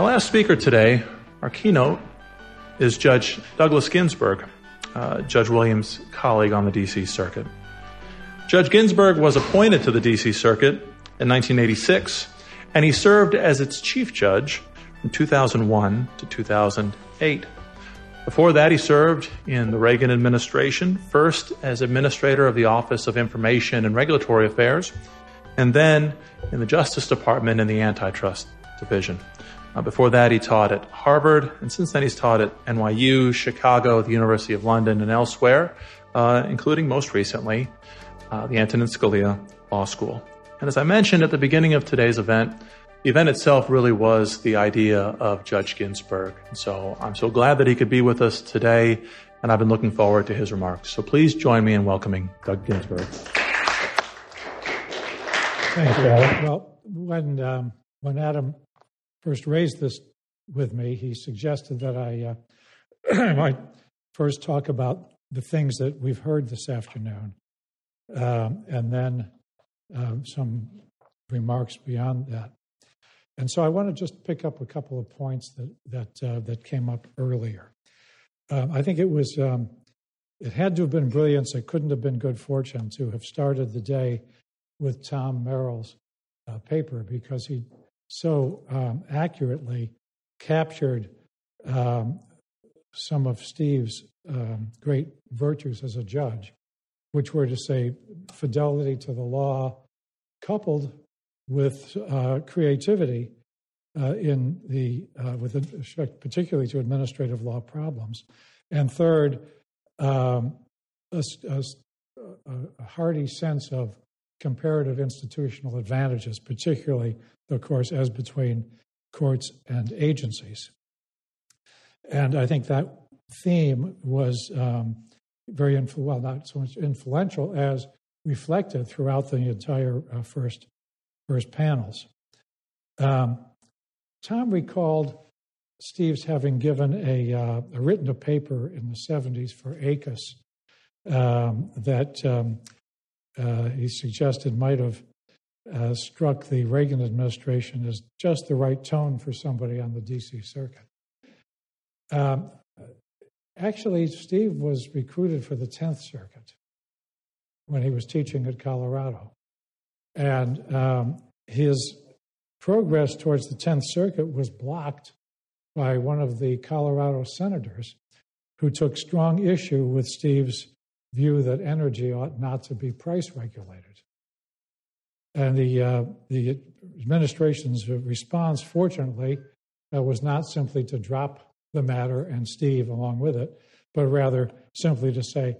Our last speaker today, our keynote, is Judge Douglas Ginsburg, uh, Judge Williams' colleague on the D.C. Circuit. Judge Ginsburg was appointed to the D.C. Circuit in 1986, and he served as its chief judge from 2001 to 2008. Before that, he served in the Reagan administration, first as administrator of the Office of Information and Regulatory Affairs, and then in the Justice Department in the Antitrust Division. Uh, before that, he taught at Harvard, and since then, he's taught at NYU, Chicago, the University of London, and elsewhere, uh, including most recently uh, the Antonin Scalia Law School. And as I mentioned at the beginning of today's event, the event itself really was the idea of Judge Ginsburg. And so I'm so glad that he could be with us today, and I've been looking forward to his remarks. So please join me in welcoming Doug Ginsburg. Thank you. Well, when um, when Adam first raised this with me, he suggested that I uh, might first talk about the things that we've heard this afternoon, um, and then uh, some remarks beyond that. And so I want to just pick up a couple of points that that uh, that came up earlier. Um, I think it was um, it had to have been brilliance. It couldn't have been good fortune to have started the day with Tom Merrill's uh, paper because he so um, accurately captured um, some of Steve's um, great virtues as a judge, which were to say fidelity to the law, coupled with uh, creativity uh, in the uh, with respect particularly to administrative law problems, and third, um, a, a, a, hearty sense of comparative institutional advantages, particularly, of course, as between courts and agencies. And I think that theme was um, very influ- well, not so much influential as reflected throughout the entire uh, first first panels. Um, Tom recalled Steve's having given a, uh, a, written a paper in the 70s for ACUS um, that um, he suggested might have uh, struck the Reagan administration as just the right tone for somebody on the DC circuit. Um, actually, Steve was recruited for the 10th Circuit when he was teaching at Colorado. And um, his progress towards the 10th Circuit was blocked by one of the Colorado senators who took strong issue with Steve's view that energy ought not to be price regulated. And the, uh, the administration's response, fortunately, uh, was not simply to drop the matter and Steve along with it, but rather simply to say,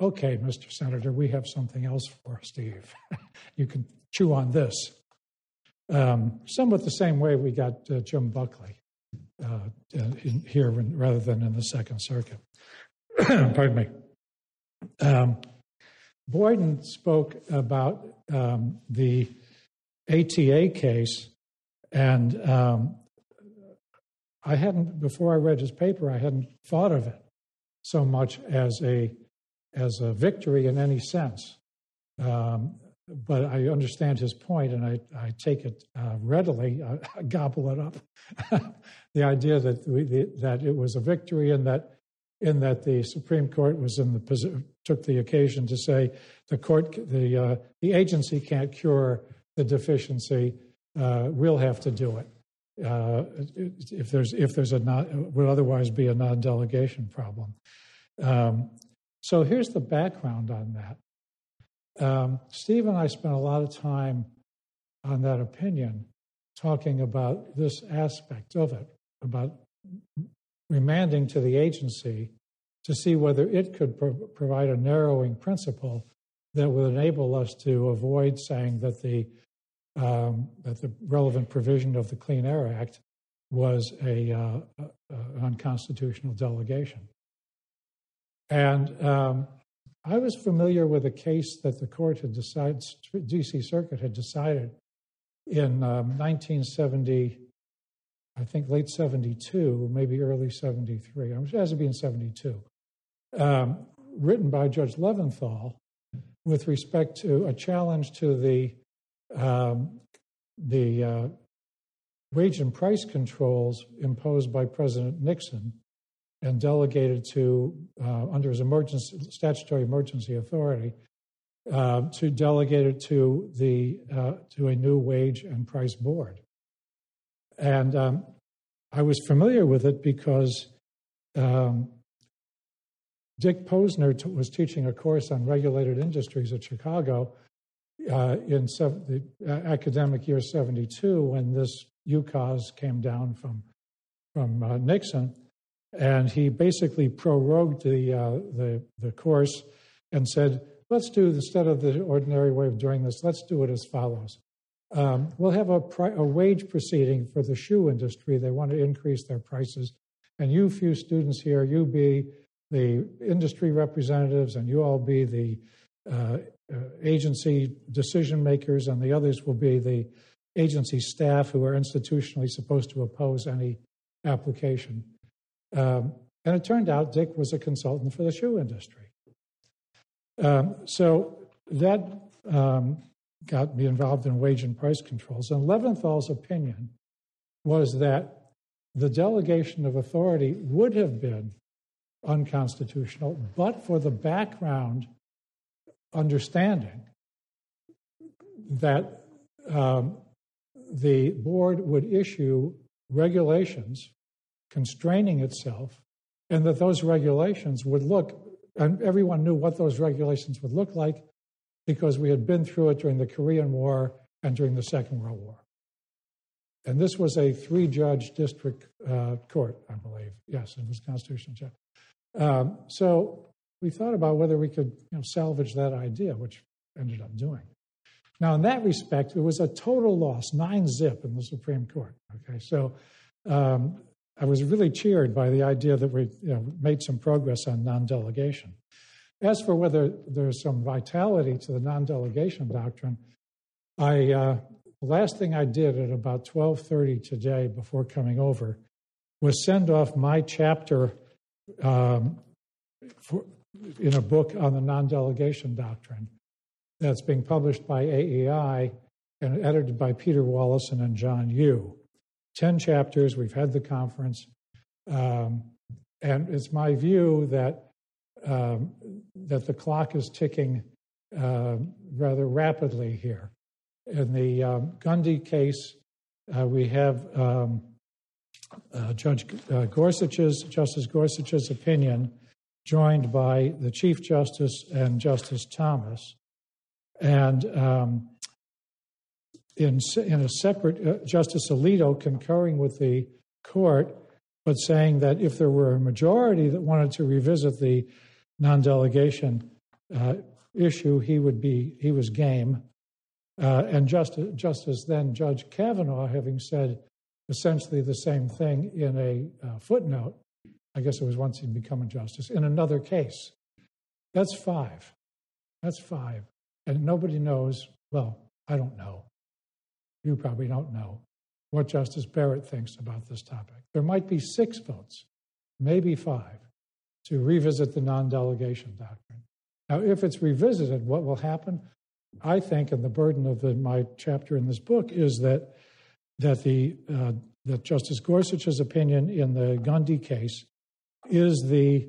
okay, Mr. Senator, we have something else for Steve. you can chew on this. Um, somewhat the same way we got uh, Jim Buckley uh, in, here rather than in the Second Circuit. Pardon me. Um, Boyden spoke about um, the ATA case, and um, I hadn't before I read his paper. I hadn't thought of it so much as a as a victory in any sense. Um, but I understand his point, and I, I take it uh, readily, I, I, gobble it up. the idea that we, the, that it was a victory, and that in that the Supreme Court was in the took the occasion to say the court, the uh, the agency can't cure the deficiency. Uh, we'll have to do it. Uh, if there's if there's a not would otherwise be a non-delegation problem. Um, so here's the background on that. Um, Steve and I spent a lot of time on that opinion talking about this aspect of it, about remanding to the agency to see whether it could pro- provide a narrowing principle that would enable us to avoid saying that the um, that the relevant provision of the Clean Air Act was a, uh, unconstitutional delegation. And um, I was familiar with a case that the court had decided, DC Circuit had decided in um, 1970, I think late 72, maybe early 73. It has to be in 72. Um, written by Judge Leventhal with respect to a challenge to the um, the uh, wage and price controls imposed by President Nixon and delegated to, uh, under his emergency, statutory emergency authority, uh, to delegate it to the uh, to a new wage and price board. And um, I was familiar with it because um, Dick Posner t- was teaching a course on regulated industries at Chicago uh, in sev- the uh, academic year 72 when this UCAS came down from, from uh, Nixon. And he basically prorogued the, uh, the, the course and said, let's do, instead of the ordinary way of doing this, let's do it as follows. Um, we'll have a, pri- a wage proceeding for the shoe industry. They want to increase their prices. And you few students here, you be the industry representatives, and you all be the uh, uh, agency decision makers, and the others will be the agency staff who are institutionally supposed to oppose any application. Um, and it turned out Dick was a consultant for the shoe industry. Um, so that um, got me involved in wage and price controls. And Leventhal's opinion was that the delegation of authority would have been unconstitutional, but for the background understanding that um, the board would issue regulations constraining itself, and that those regulations would look, and everyone knew what those regulations would look like because we had been through it during the Korean War and during the Second World War. And this was a three judge district uh, court, I believe. Yes, it was constitutional judge. Um, so we thought about whether we could you know, salvage that idea, which ended up doing. Now, in that respect, it was a total loss, nine zip in the Supreme Court. Okay, so um, I was really cheered by the idea that we you know, made some progress on non delegation. As for whether there's some vitality to the non delegation doctrine, I, uh, the last thing I did at about 12:30 today before coming over was send off my chapter um, for, in a book on the non delegation doctrine that's being published by AEI and edited by Peter Wallison and John Yoo. 10 chapters, we've had the conference. Um, and it's my view that, um, that the clock is ticking uh, rather rapidly here. In the um, Gundy case, uh, we have um, uh, Judge uh, Gorsuch's, Justice Gorsuch's opinion, joined by the Chief Justice and Justice Thomas. And um, in, in a separate, uh, Justice Alito concurring with the court, but saying that if there were a majority that wanted to revisit the non delegation uh, issue, he would be, he was game. Uh, and Justice, Justice then Judge Kavanaugh, having said essentially the same thing in a uh, footnote. I guess it was once he'd become a justice in another case. That's five. That's five. And nobody knows, well, I don't know. You probably don't know what Justice Barrett thinks about this topic. There might be six votes, maybe five, to revisit the non delegation doctrine. Now, if it's revisited, what will happen? I think, and the burden of the, my chapter in this book is that that the uh, that Justice Gorsuch's opinion in the Gundy case is the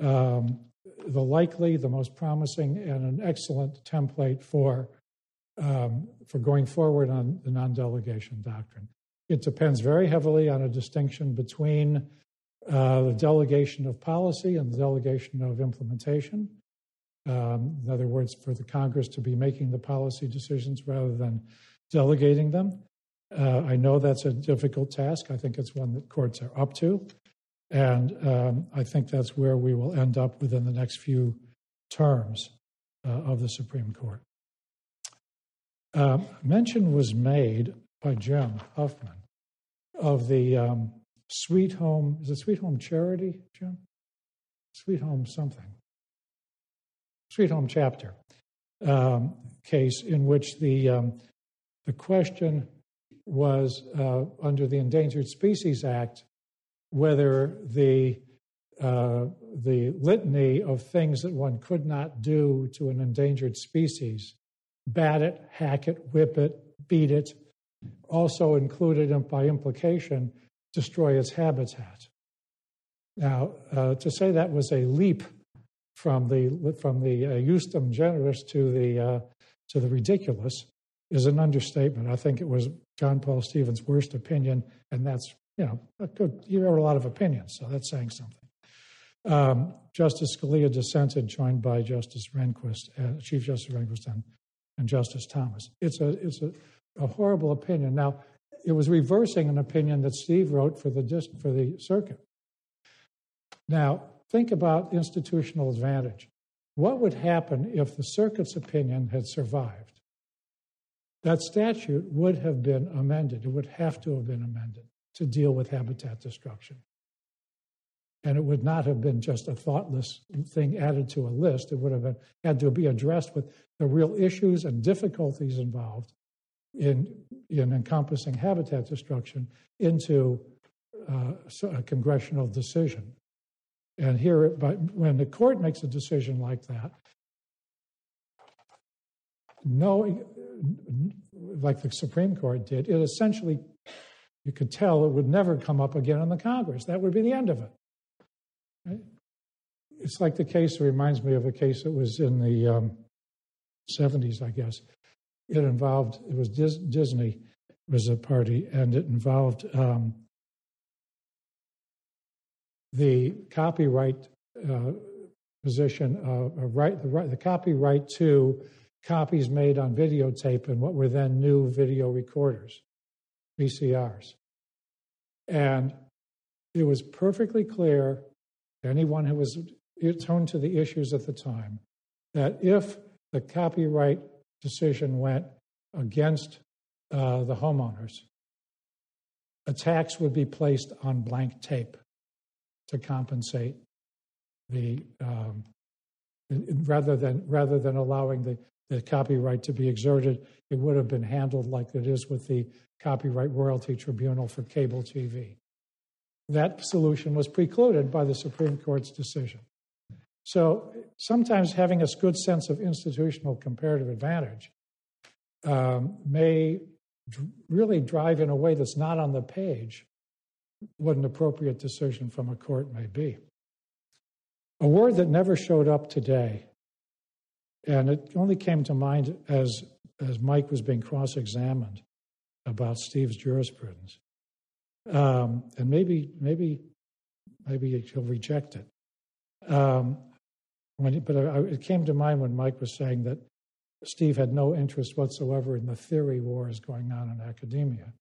um, the likely, the most promising, and an excellent template for um, for going forward on the non-delegation doctrine. It depends very heavily on a distinction between uh, the delegation of policy and the delegation of implementation. Um, in other words, for the Congress to be making the policy decisions rather than delegating them. Uh, I know that's a difficult task. I think it's one that courts are up to. And um, I think that's where we will end up within the next few terms uh, of the Supreme Court. Uh, mention was made by Jim Huffman of the um, Sweet Home, is it Sweet Home Charity, Jim? Sweet Home something. Sweet Home Chapter um, case in which the, um, the question was uh, under the Endangered Species Act whether the uh, the litany of things that one could not do to an endangered species bat it, hack it, whip it, beat it, also included by implication destroy its habitat. Now, uh, to say that was a leap from the from the uh, ejusdem generis to the uh, to the ridiculous is an understatement. I think it was John Paul Stevens' worst opinion, and that's you know good, you have a lot of opinions, so that's saying something. Um, Justice Scalia dissented, joined by Justice Rehnquist, uh, Chief Justice Rehnquist, and, and Justice Thomas. It's a it's a, a horrible opinion. Now, it was reversing an opinion that Steve wrote for the for the circuit. Now, think about institutional advantage. What would happen if the circuit's opinion had survived? That statute would have been amended. It would have to have been amended to deal with habitat destruction. And it would not have been just a thoughtless thing added to a list. It would have been, had to be addressed with the real issues and difficulties involved in, in encompassing habitat destruction into uh, a congressional decision. And here, when the court makes a decision like that, knowing, like the Supreme Court did, it essentially, you could tell it would never come up again in the Congress. That would be the end of it. Right? It's like the case, it reminds me of a case that was in the um, 70s, I guess. It involved, it was Dis- Disney was a party, and it involved um, the copyright uh, position of right, the right, the copyright to copies made on videotape and what were then new video recorders, VCRs. And it was perfectly clear to anyone who was tuned to the issues at the time that if the copyright decision went against uh, the homeowners, attacks would be placed on blank tape to compensate the um, rather than rather than allowing the, the copyright to be exerted, it would have been handled like it is with the Copyright Royalty Tribunal for cable TV. That solution was precluded by the Supreme Court's decision. So sometimes having a good sense of institutional comparative advantage um, may really drive in a way that's not on the page what an appropriate decision from a court may be. A word that never showed up today, and it only came to mind as, as Mike was being cross examined about Steve's jurisprudence. Um, and maybe, maybe, maybe he'll reject it. Um, when, but it came to mind when Mike was saying that Steve had no interest whatsoever in the theory wars going on in academia.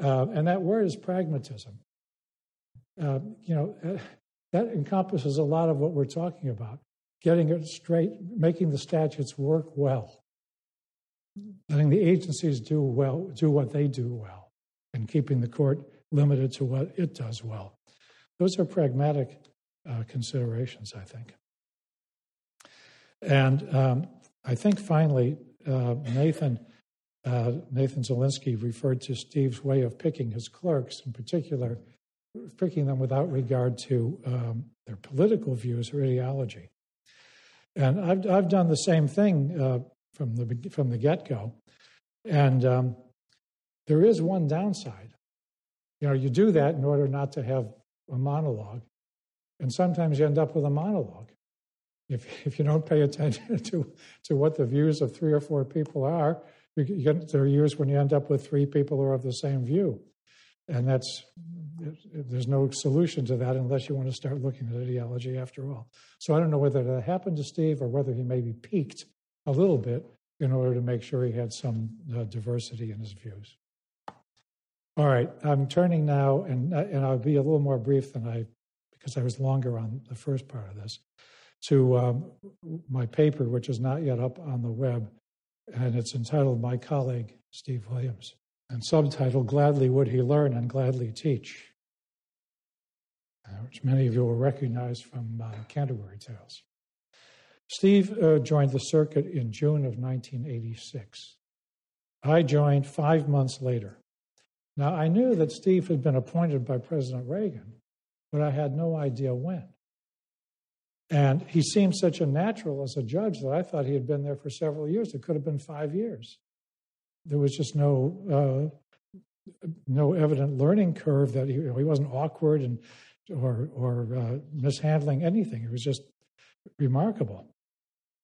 Uh, and that word is pragmatism. Uh, you know, uh, that encompasses a lot of what we're talking about getting it straight, making the statutes work well, letting the agencies do well, do what they do well, and keeping the court limited to what it does well. Those are pragmatic uh, considerations, I think. And um, I think finally, uh, Nathan uh, Nathan Zelinsky referred to Steve's way of picking his clerks, in particular, picking them without regard to um, their political views or ideology. And I've, I've done the same thing uh, from the, from the get go. And um, there is one downside. You know, you do that in order not to have a monologue. And sometimes you end up with a monologue. If, if you don't pay attention to, to what the views of three or four people are, you get, there are years when you end up with three people who are of the same view. And that's, there's no solution to that unless you want to start looking at ideology after all. So I don't know whether that happened to Steve or whether he maybe peeked a little bit in order to make sure he had some uh, diversity in his views. All right, I'm turning now, and, and I'll be a little more brief than I, because I was longer on the first part of this, to um, my paper, which is not yet up on the web, and it's entitled My Colleague, Steve Williams, and subtitled Gladly Would He Learn and Gladly Teach, uh, which many of you will recognize from uh, Canterbury Tales. Steve uh, joined the circuit in June of 1986. I joined five months later. Now, I knew that Steve had been appointed by President Reagan, but I had no idea when. And he seemed such a natural as a judge that I thought he had been there for several years. It could have been five years. there was just no uh, no evident learning curve that he, he wasn't awkward and or or uh, mishandling anything. It was just remarkable.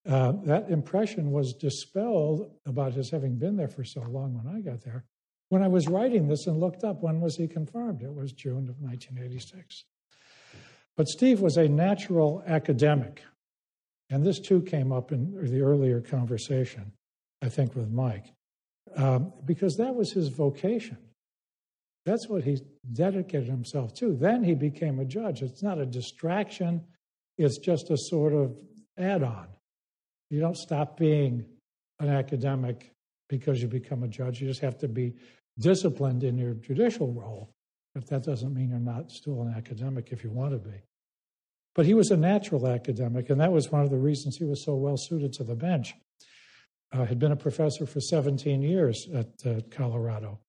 Uh, that impression was dispelled about his having been there for so long when I got there. When I was writing this and looked up when was he confirmed, it was June of 1986. But Steve was a natural academic, and this too came up in the earlier conversation, I think, with Mike, um, because that was his vocation. That's what he dedicated himself to. Then he became a judge. It's not a distraction, it's just a sort of add on. You don't stop being an academic because you become a judge. You just have to be disciplined in your judicial role. But that doesn't mean you're not still an academic if you want to be. But he was a natural academic, and that was one of the reasons he was so well suited to the bench. Uh, had been a professor for 17 years at uh, Colorado.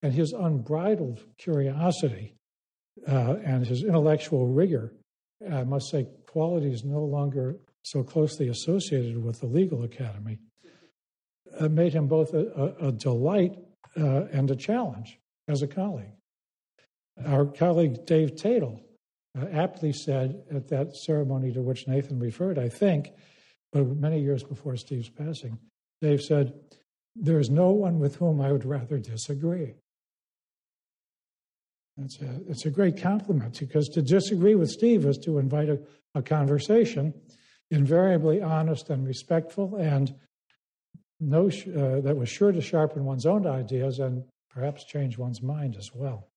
And his unbridled curiosity uh, and his intellectual rigor, I must say, qualities no longer so closely associated with the legal academy, uh, made him both a, a, a delight uh, and a challenge as a colleague. Our colleague Dave Tatel uh, aptly said at that ceremony to which Nathan referred, I think, but many years before Steve's passing, Dave said, There is no one with whom I would rather disagree. It's a, it's a great compliment because to disagree with Steve is to invite a, a conversation, invariably honest and respectful, and no, uh, that was sure to sharpen one's own ideas and perhaps change one's mind as well.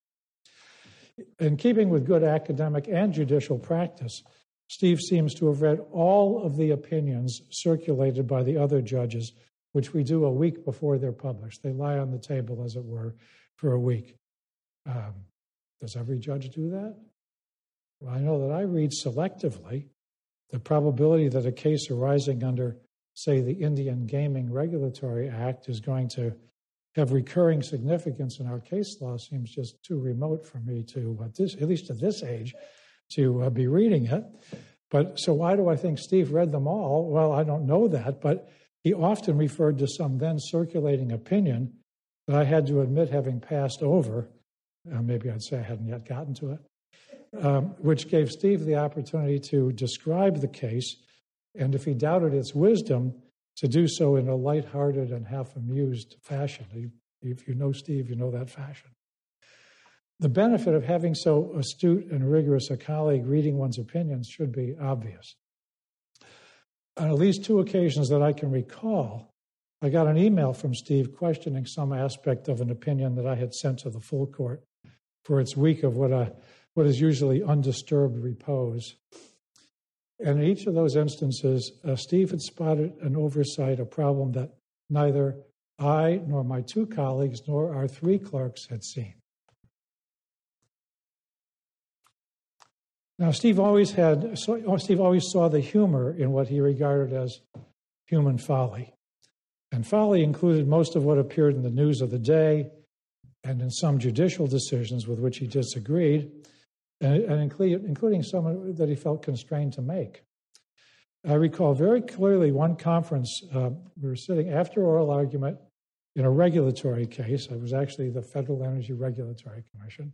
In keeping with good academic and judicial practice, Steve seems to have read all of the opinions circulated by the other judges, which we do a week before they're published. They lie on the table, as it were, for a week. Um, does every judge do that? Well, I know that I read selectively. The probability that a case arising under, say, the Indian Gaming Regulatory Act is going to have recurring significance in our case law seems just too remote for me to, at, this, at least at this age, to uh, be reading it. But so why do I think Steve read them all? Well, I don't know that, but he often referred to some then circulating opinion that I had to admit having passed over uh, maybe I'd say I hadn't yet gotten to it, um, which gave Steve the opportunity to describe the case, and if he doubted its wisdom, to do so in a light-hearted and half amused fashion. If you know Steve, you know that fashion. The benefit of having so astute and rigorous a colleague reading one's opinions should be obvious. On at least two occasions that I can recall, I got an email from Steve questioning some aspect of an opinion that I had sent to the full court for its week of what, a, what is usually undisturbed repose. And in each of those instances, uh, Steve had spotted an oversight, a problem that neither I nor my two colleagues nor our three clerks had seen. Now, Steve always had, Steve always saw the humor in what he regarded as human folly. And folly included most of what appeared in the news of the day, and in some judicial decisions with which he disagreed, and, include, including some that he felt constrained to make. I recall very clearly one conference, uh, we were sitting after oral argument in a regulatory case. It was actually the Federal Energy Regulatory Commission.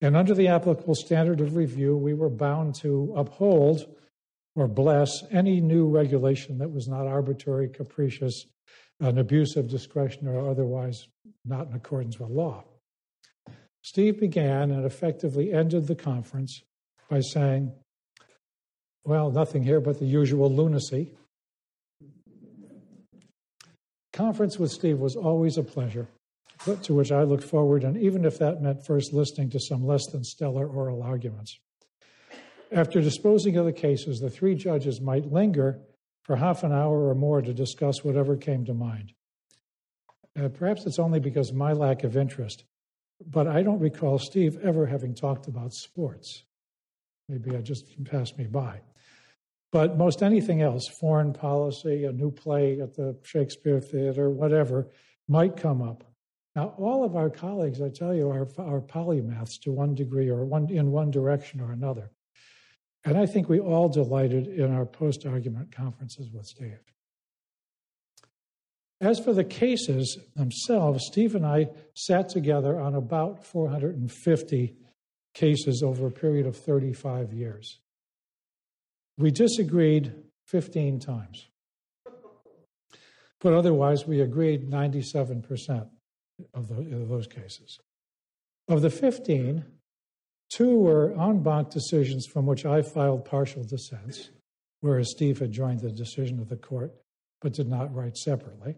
And under the applicable standard of review, we were bound to uphold or bless any new regulation that was not arbitrary, capricious, an abuse of discretion, or otherwise not in accordance with law. Steve began and effectively ended the conference by saying, Well, nothing here but the usual lunacy. Conference with Steve was always a pleasure, to which I looked forward, and even if that meant first listening to some less than stellar oral arguments. After disposing of the cases, the three judges might linger for half an hour or more to discuss whatever came to mind. Uh, perhaps it's only because my lack of interest, but I don't recall Steve ever having talked about sports. Maybe I just passed me by. But most anything else, foreign policy, a new play at the Shakespeare Theater, whatever, might come up. Now, all of our colleagues, I tell you, are, are polymaths to one degree or one, in one direction or another. And I think we all delighted in our post argument conferences with Steve. As for the cases themselves, Steve and I sat together on about 450 cases over a period of 35 years. We disagreed 15 times. But otherwise, we agreed 97% of, the, of those cases. Of the 15, two were en banc decisions from which I filed partial dissents, whereas Steve had joined the decision of the court but did not write separately.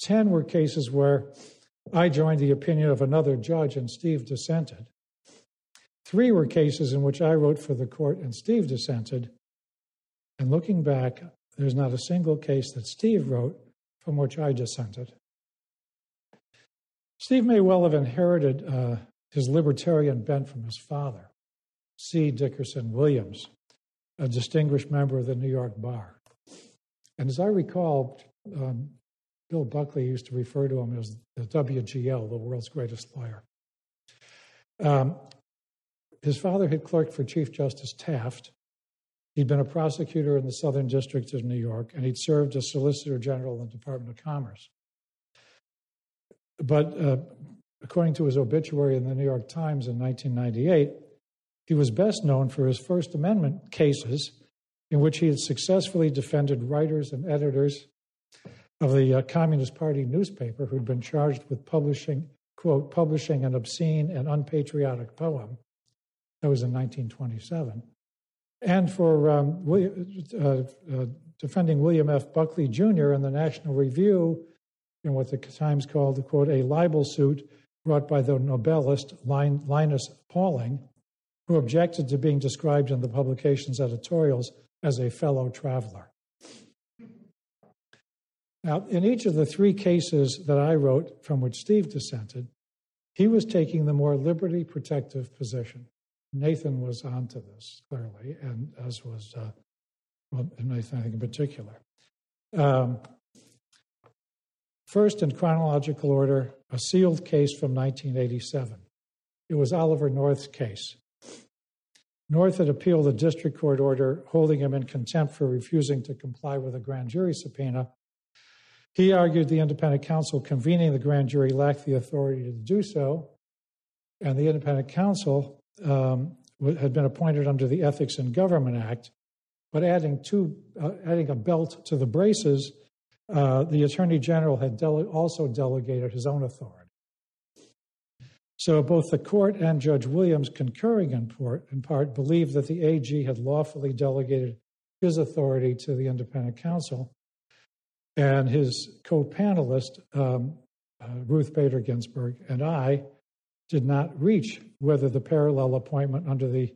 10 were cases where I joined the opinion of another judge and Steve dissented. Three were cases in which I wrote for the court and Steve dissented. And looking back, there's not a single case that Steve wrote from which I dissented. Steve may well have inherited uh, his libertarian bent from his father, C. Dickerson Williams, a distinguished member of the New York Bar. And as I recall, um, Bill Buckley used to refer to him as the WGL, the world's greatest lawyer. Um, his father had clerked for Chief Justice Taft. He'd been a prosecutor in the Southern District of New York, and he'd served as Solicitor General in the Department of Commerce. But uh, according to his obituary in the New York Times in 1998, he was best known for his First Amendment cases in which he had successfully defended writers and editors of the uh, Communist Party newspaper who'd been charged with publishing, quote, publishing an obscene and unpatriotic poem that was in 1927. And for um, uh, uh, defending William F. Buckley Jr. in the National Review in what the Times called, quote, a libel suit brought by the Nobelist Linus Pauling, who objected to being described in the publication's editorials as a fellow traveler. Now, in each of the three cases that I wrote from which Steve dissented, he was taking the more liberty protective position. Nathan was onto this clearly, and as was uh, well, Nathan, I think in particular. Um, first, in chronological order, a sealed case from 1987. It was Oliver North's case. North had appealed a district court order holding him in contempt for refusing to comply with a grand jury subpoena. He argued the independent counsel convening the grand jury lacked the authority to do so, and the independent counsel um, had been appointed under the Ethics in Government Act, but adding two, uh, adding a belt to the braces, uh, the Attorney General had dele- also delegated his own authority. So both the court and Judge Williams, concurring in part, in part, believed that the AG had lawfully delegated his authority to the independent counsel. And his co panelist, um, uh, Ruth Bader Ginsburg, and I did not reach whether the parallel appointment under the,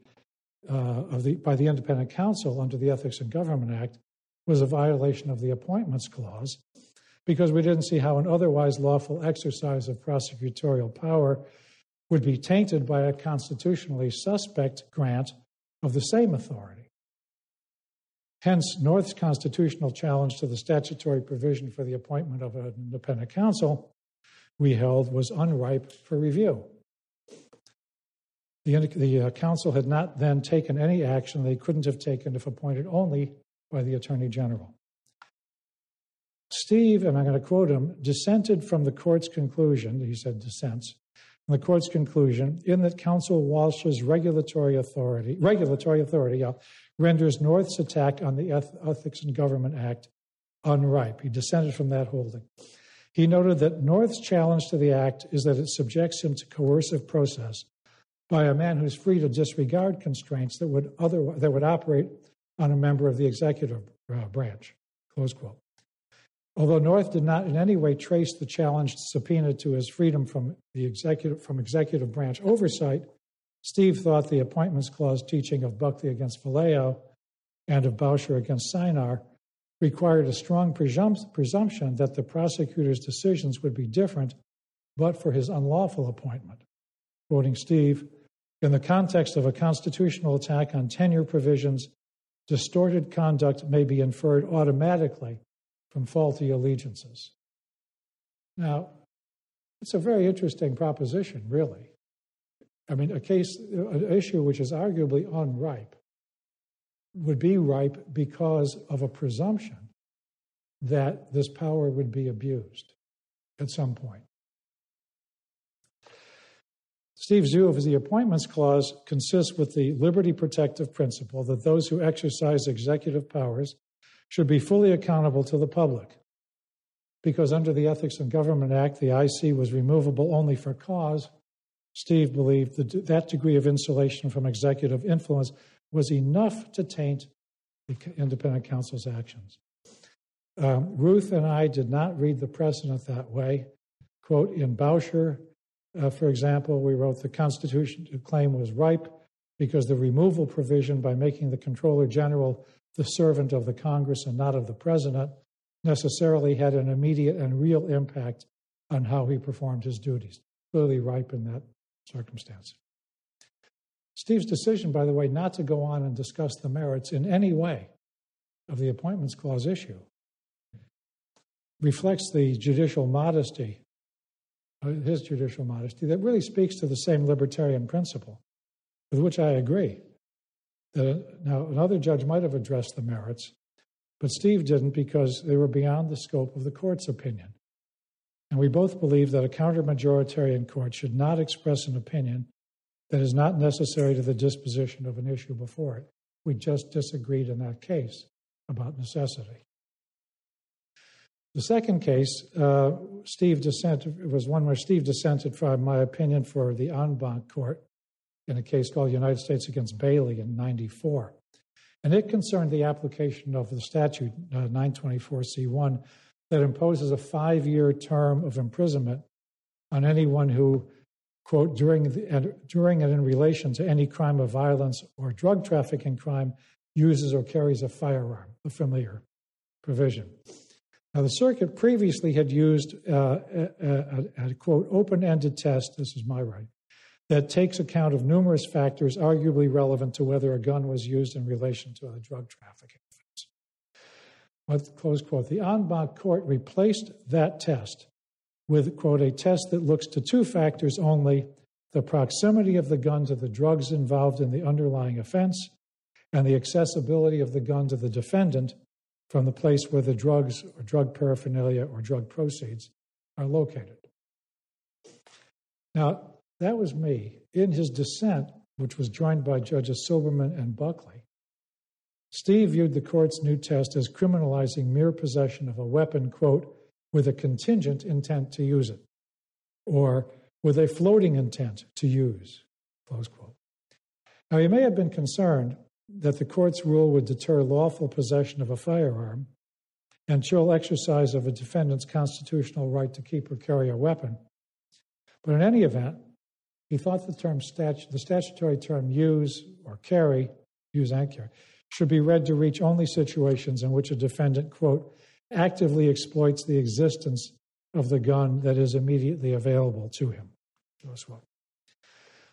uh, of the, by the independent counsel under the Ethics in Government Act was a violation of the Appointments Clause because we didn't see how an otherwise lawful exercise of prosecutorial power would be tainted by a constitutionally suspect grant of the same authority. Hence, North's constitutional challenge to the statutory provision for the appointment of an independent counsel, we held, was unripe for review. The, the uh, counsel had not then taken any action they couldn't have taken if appointed only by the Attorney General. Steve, and I'm going to quote him, dissented from the court's conclusion, he said dissents, the court's conclusion in that Counsel Walsh's regulatory authority, regulatory authority uh, renders North's attack on the Ethics and Government Act unripe. He dissented from that holding. He noted that North's challenge to the act is that it subjects him to coercive process by a man who's free to disregard constraints that would other that would operate on a member of the executive uh, branch. Close quote. Although North did not in any way trace the challenged subpoena to his freedom from the executive from executive branch oversight, Steve thought the appointments clause teaching of Buckley against Valeo and of Bowsher against Synar required a strong presumption that the prosecutor's decisions would be different but for his unlawful appointment. Quoting Steve, in the context of a constitutional attack on tenure provisions, distorted conduct may be inferred automatically from faulty allegiances. Now, it's a very interesting proposition, really. I mean, a case, an issue which is arguably unripe would be ripe because of a presumption that this power would be abused at some point. Steve's view of the Appointments Clause consists with the liberty protective principle that those who exercise executive powers should be fully accountable to the public. Because under the Ethics in Government Act, the IC was removable only for cause, Steve believed that that degree of insulation from executive influence was enough to taint the independent counsel's actions. Um, Ruth and I did not read the precedent that way. Quote, in Bowsher, uh, for example, we wrote the Constitution to claim was ripe because the removal provision by making the Comptroller General the servant of the Congress and not of the President necessarily had an immediate and real impact on how he performed his duties. Clearly ripe in that circumstance. Steve's decision, by the way, not to go on and discuss the merits in any way of the Appointments Clause issue reflects the judicial modesty, uh, his judicial modesty, that really speaks to the same libertarian principle with which I agree. That now another judge might have addressed the merits, but Steve didn't because they were beyond the scope of the court's opinion. And we both believe that a counter-majoritarian court should not express an opinion that is not necessary to the disposition of an issue before it. We just disagreed in that case about necessity. The second case, uh, Steve dissented, it was one where Steve dissented from my opinion for the en banc court in a case called United States against Bailey in 94. And it concerned the application of the statute uh, 924C1 that imposes a five year term of imprisonment on anyone who, quote, during, the, during and in relation to any crime of violence or drug trafficking crime, uses or carries a firearm, a familiar provision. Now, the circuit previously had used uh, a, a, a, quote, open ended test, this is my right, that takes account of numerous factors arguably relevant to whether a gun was used in relation to a drug trafficking. Close quote. The en banc court replaced that test with, quote, a test that looks to two factors only the proximity of the gun to the drugs involved in the underlying offense and the accessibility of the gun to the defendant from the place where the drugs or drug paraphernalia or drug proceeds are located. Now, that was me. In his dissent, which was joined by Judges Silberman and Buckley, Steve viewed the court's new test as criminalizing mere possession of a weapon, quote, with a contingent intent to use it, or with a floating intent to use, close quote. Now, he may have been concerned that the court's rule would deter lawful possession of a firearm and chill exercise of a defendant's constitutional right to keep or carry a weapon. But in any event, he thought the term statu- the statutory term use or carry, use and carry, should be read to reach only situations in which a defendant, quote, actively exploits the existence of the gun that is immediately available to him.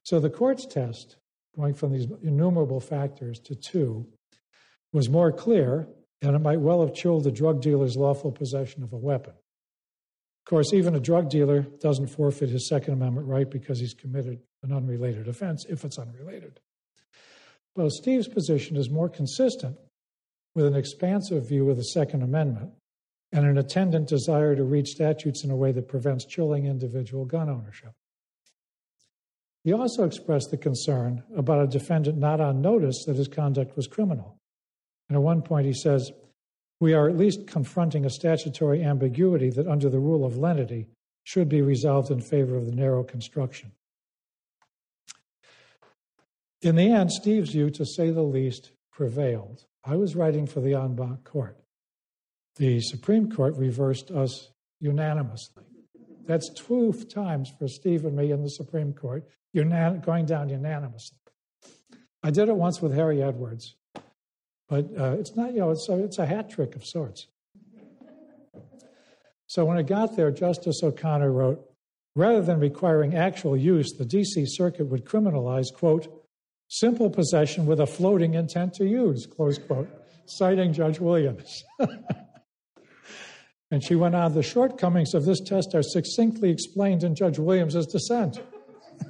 So the court's test, going from these innumerable factors to two, was more clear, and it might well have chilled the drug dealer's lawful possession of a weapon. Of course, even a drug dealer doesn't forfeit his Second Amendment right because he's committed an unrelated offense if it's unrelated. Well, Steve's position is more consistent with an expansive view of the Second Amendment and an attendant desire to read statutes in a way that prevents chilling individual gun ownership. He also expressed the concern about a defendant not on notice that his conduct was criminal. And at one point, he says, we are at least confronting a statutory ambiguity that, under the rule of lenity, should be resolved in favor of the narrow construction. In the end, Steve's view, to say the least, prevailed. I was writing for the en banc court. The Supreme Court reversed us unanimously. That's two times for Steve and me in the Supreme Court, unan- going down unanimously. I did it once with Harry Edwards. But uh, it's not, you know, it's a, it's a hat trick of sorts. So when it got there, Justice O'Connor wrote, rather than requiring actual use, the D.C. Circuit would criminalize, quote, simple possession with a floating intent to use, close quote, citing Judge Williams. and she went on, the shortcomings of this test are succinctly explained in Judge Williams's dissent.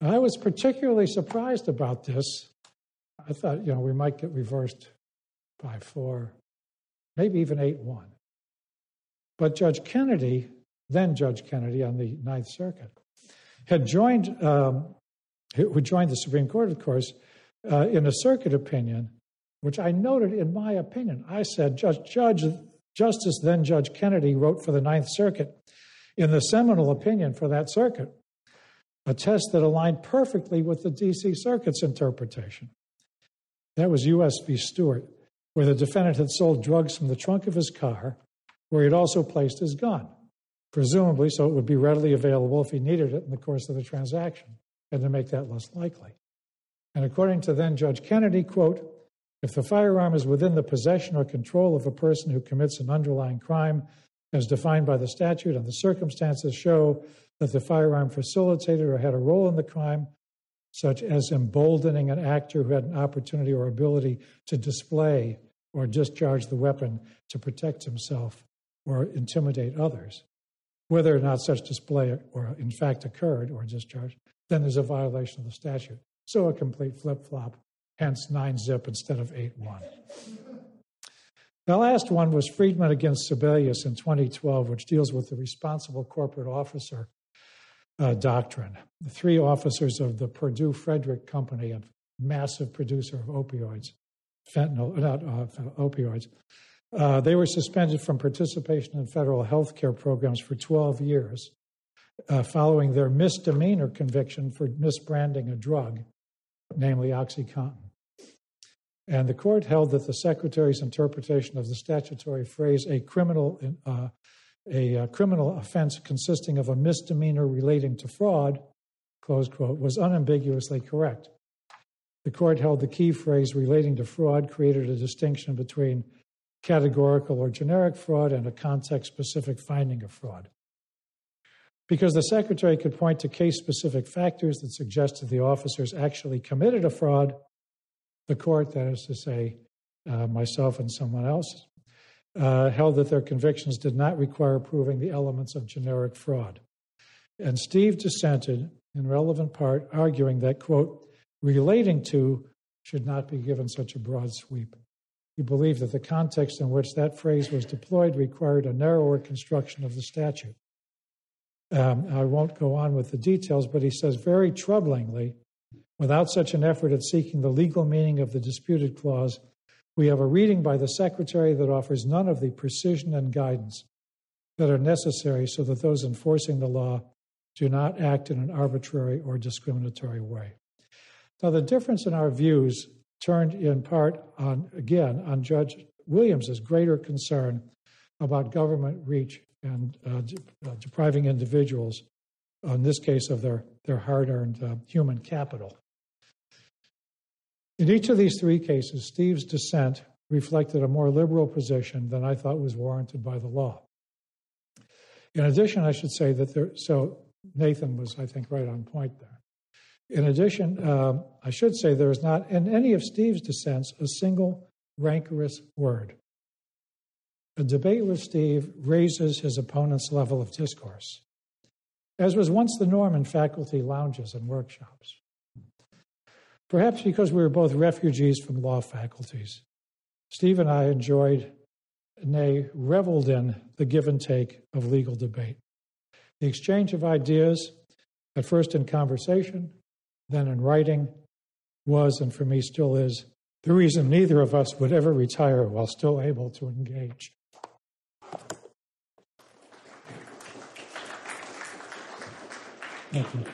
I was particularly surprised about this I thought, you know, we might get reversed by four maybe even 8 1. But Judge Kennedy, then Judge Kennedy on the Ninth Circuit, had joined, um, who joined the Supreme Court, of course, uh, in a circuit opinion, which I noted in my opinion. I said, Judge, Judge, Justice, then Judge Kennedy wrote for the Ninth Circuit in the seminal opinion for that circuit, a test that aligned perfectly with the D.C. Circuit's interpretation. That was U.S. v. Stewart, where the defendant had sold drugs from the trunk of his car, where he had also placed his gun, presumably so it would be readily available if he needed it in the course of the transaction, and to make that less likely. And according to then Judge Kennedy, quote, if the firearm is within the possession or control of a person who commits an underlying crime as defined by the statute and the circumstances show that the firearm facilitated or had a role in the crime, such as emboldening an actor who had an opportunity or ability to display or discharge the weapon to protect himself or intimidate others, whether or not such display or in fact occurred or discharged, then there's a violation of the statute. So a complete flip flop hence 9 zip instead of 8 1. The last one was Friedman against Sebelius in 2012, which deals with the responsible corporate officer uh, doctrine. The three officers of the Purdue Frederick Company, a massive producer of opioids, fentanyl, not uh, opioids, uh, they were suspended from participation in federal health care programs for 12 years uh, following their misdemeanor conviction for misbranding a drug, namely Oxycontin. And the court held that the secretary's interpretation of the statutory phrase "a criminal uh, a, uh, criminal offense consisting of a misdemeanor relating to fraud," close quote, was unambiguously correct. The court held the key phrase relating to fraud created a distinction between categorical or generic fraud and a context specific finding of fraud. Because the secretary could point to case specific factors that suggested the officers actually committed a fraud, the court, that is to say, uh, myself and someone else, uh, held that their convictions did not require proving the elements of generic fraud. And Steve dissented in relevant part, arguing that, quote, relating to should not be given such a broad sweep. He believed that the context in which that phrase was deployed required a narrower construction of the statute. Um, I won't go on with the details, but he says very troublingly Without such an effort at seeking the legal meaning of the disputed clause, we have a reading by the Secretary that offers none of the precision and guidance that are necessary so that those enforcing the law do not act in an arbitrary or discriminatory way. Now, the difference in our views turned in part on, again, on Judge Williams's greater concern about government reach and uh, de- uh, depriving individuals, in this case, of their, their hard earned uh, human capital. In each of these three cases, Steve's dissent reflected a more liberal position than I thought was warranted by the law. In addition, I should say that there, so Nathan was, I think, right on point there. In addition, um, I should say there is not in any of Steve's dissents a single rancorous word. A debate with Steve raises his opponent's level of discourse, as was once the norm in faculty lounges and workshops. Perhaps because we were both refugees from law faculties, Steve and I enjoyed, nay, reveled in the give and take of legal debate. The exchange of ideas, at first in conversation, then in writing, was and for me still is the reason neither of us would ever retire while still able to engage. Thank you.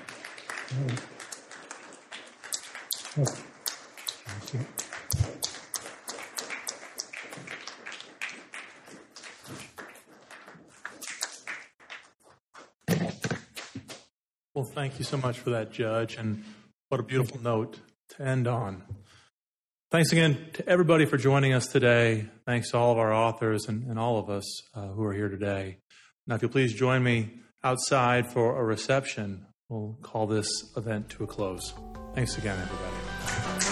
Well, thank you so much for that, Judge, and what a beautiful note to end on. Thanks again to everybody for joining us today. Thanks to all of our authors and, and all of us uh, who are here today. Now, if you'll please join me outside for a reception, we'll call this event to a close. Thanks again, everybody.